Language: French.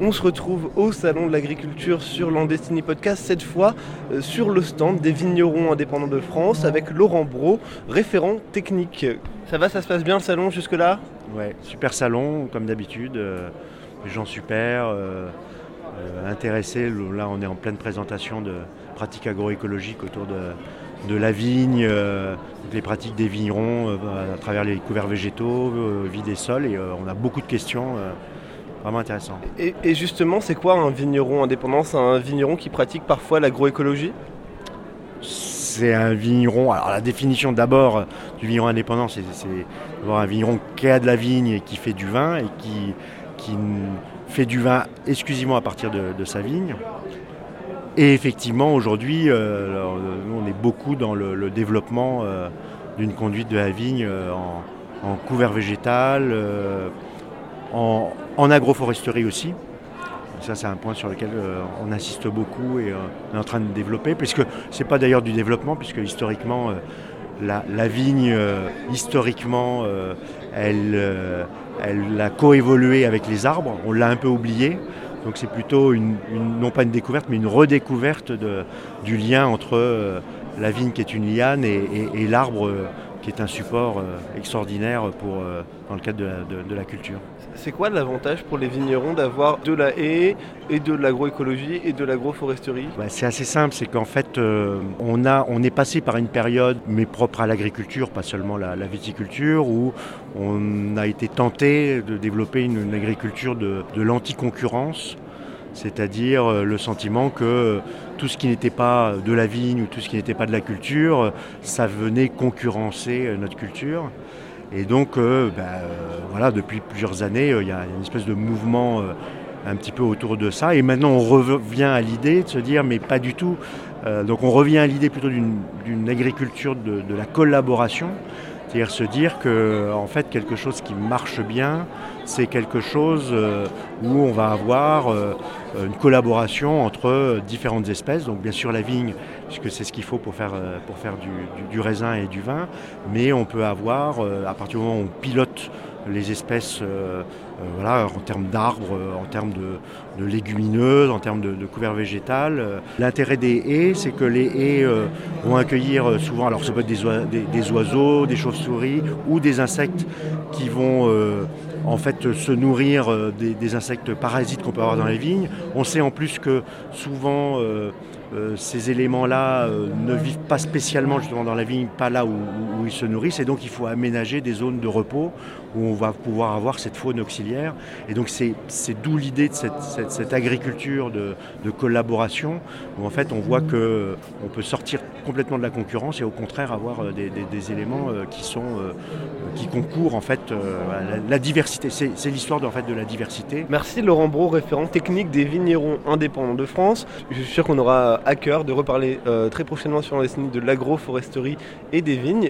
On se retrouve au Salon de l'Agriculture sur l'Andestiny Podcast, cette fois euh, sur le stand des vignerons indépendants de France avec Laurent Bro, référent technique. Ça va, ça se passe bien le salon jusque-là? Ouais, super salon comme d'habitude, euh, les gens super, euh, intéressés. Là, on est en pleine présentation de pratiques agroécologiques autour de, la vigne, les pratiques des vignerons à travers les couverts végétaux, vie des sols, et on a beaucoup de questions vraiment intéressant. Et, justement, c'est quoi un vigneron indépendant? C'est un vigneron qui pratique parfois l'agroécologie? C'est un vigneron. Alors la définition d'abord du vigneron indépendant, c'est d'avoir un vigneron qui a de la vigne et qui fait du vin et qui, qui fait du vin exclusivement à partir de, sa vigne. Et effectivement, aujourd'hui, euh, on est beaucoup dans le, développement euh, d'une conduite de la vigne euh, en, couvert végétal, en, agroforesterie aussi. Ça, c'est un point sur lequel euh, on insiste beaucoup et euh, on est en train de développer, puisque ce n'est pas d'ailleurs du développement, puisque historiquement, euh, la, vigne, historiquement, elle, elle a coévolué avec les arbres, on l'a un peu oublié. Donc c'est plutôt une, non pas une découverte, mais une redécouverte de, du lien entre la vigne qui est une liane et l'arbre qui est un support euh, extraordinaire pour, euh, dans le cadre de la, culture. C'est quoi l'avantage pour les vignerons d'avoir de la haie et de l'agroécologie et de l'agroforesterie? Bah, C'est assez simple, c'est qu'en fait euh, on, a, on est passé par une période, mais propre à l'agriculture, pas seulement la, viticulture, où on a été tenté de développer une, agriculture de, de l'anticoncurrence c'est-à-dire euh, le sentiment que tout ce qui n'était pas de la vigne ou tout ce qui n'était pas de la culture, ça venait concurrencer euh, notre culture. Et donc, euh, ben, voilà, depuis plusieurs années, il y a une espèce de mouvement un petit peu autour de ça. Et maintenant, on revient à l'idée de se dire, mais pas du tout. donc, on revient à l'idée plutôt d'une agriculture de, de, la collaboration, c'est-à-dire se dire que, en fait, quelque chose qui marche bien, c'est quelque chose où on va avoir euh, une collaboration entre différentes espèces. Donc bien sûr la vigne, puisque c'est ce qu'il faut pour faire, euh, du, raisin et du vin, mais on peut avoir, euh, à partir du moment où on pilote les espèces en termes d'arbres, en termes de, légumineuses, en termes de, couverts végétal. L'intérêt des haies, c'est que les haies vont accueillir souvent, alors ça peut être des oiseaux, des chauves-souris ou des insectes qui vont en fait se nourrir euh, des, insectes parasites qu'on peut avoir dans les vignes. On sait en plus que souvent euh, euh, ces éléments-là ne vivent pas spécialement justement dans la vigne, pas là où, ils se nourrissent, et donc il faut aménager des zones de repos où on va pouvoir avoir cette faune auxiliaire. Et donc c'est d'où l'idée de cette, agriculture de, collaboration, où en fait on voit qu'on peut sortir complètement de la concurrence et au contraire avoir des, éléments qui sont qui concourent en fait à la diversité c'est l'histoire en fait, de la diversité. Merci Laurent Bro, référent technique des vignerons indépendants de France. Je suis sûr qu'on aura à cœur de reparler euh, très prochainement sur la de l'agroforesterie et des vignes.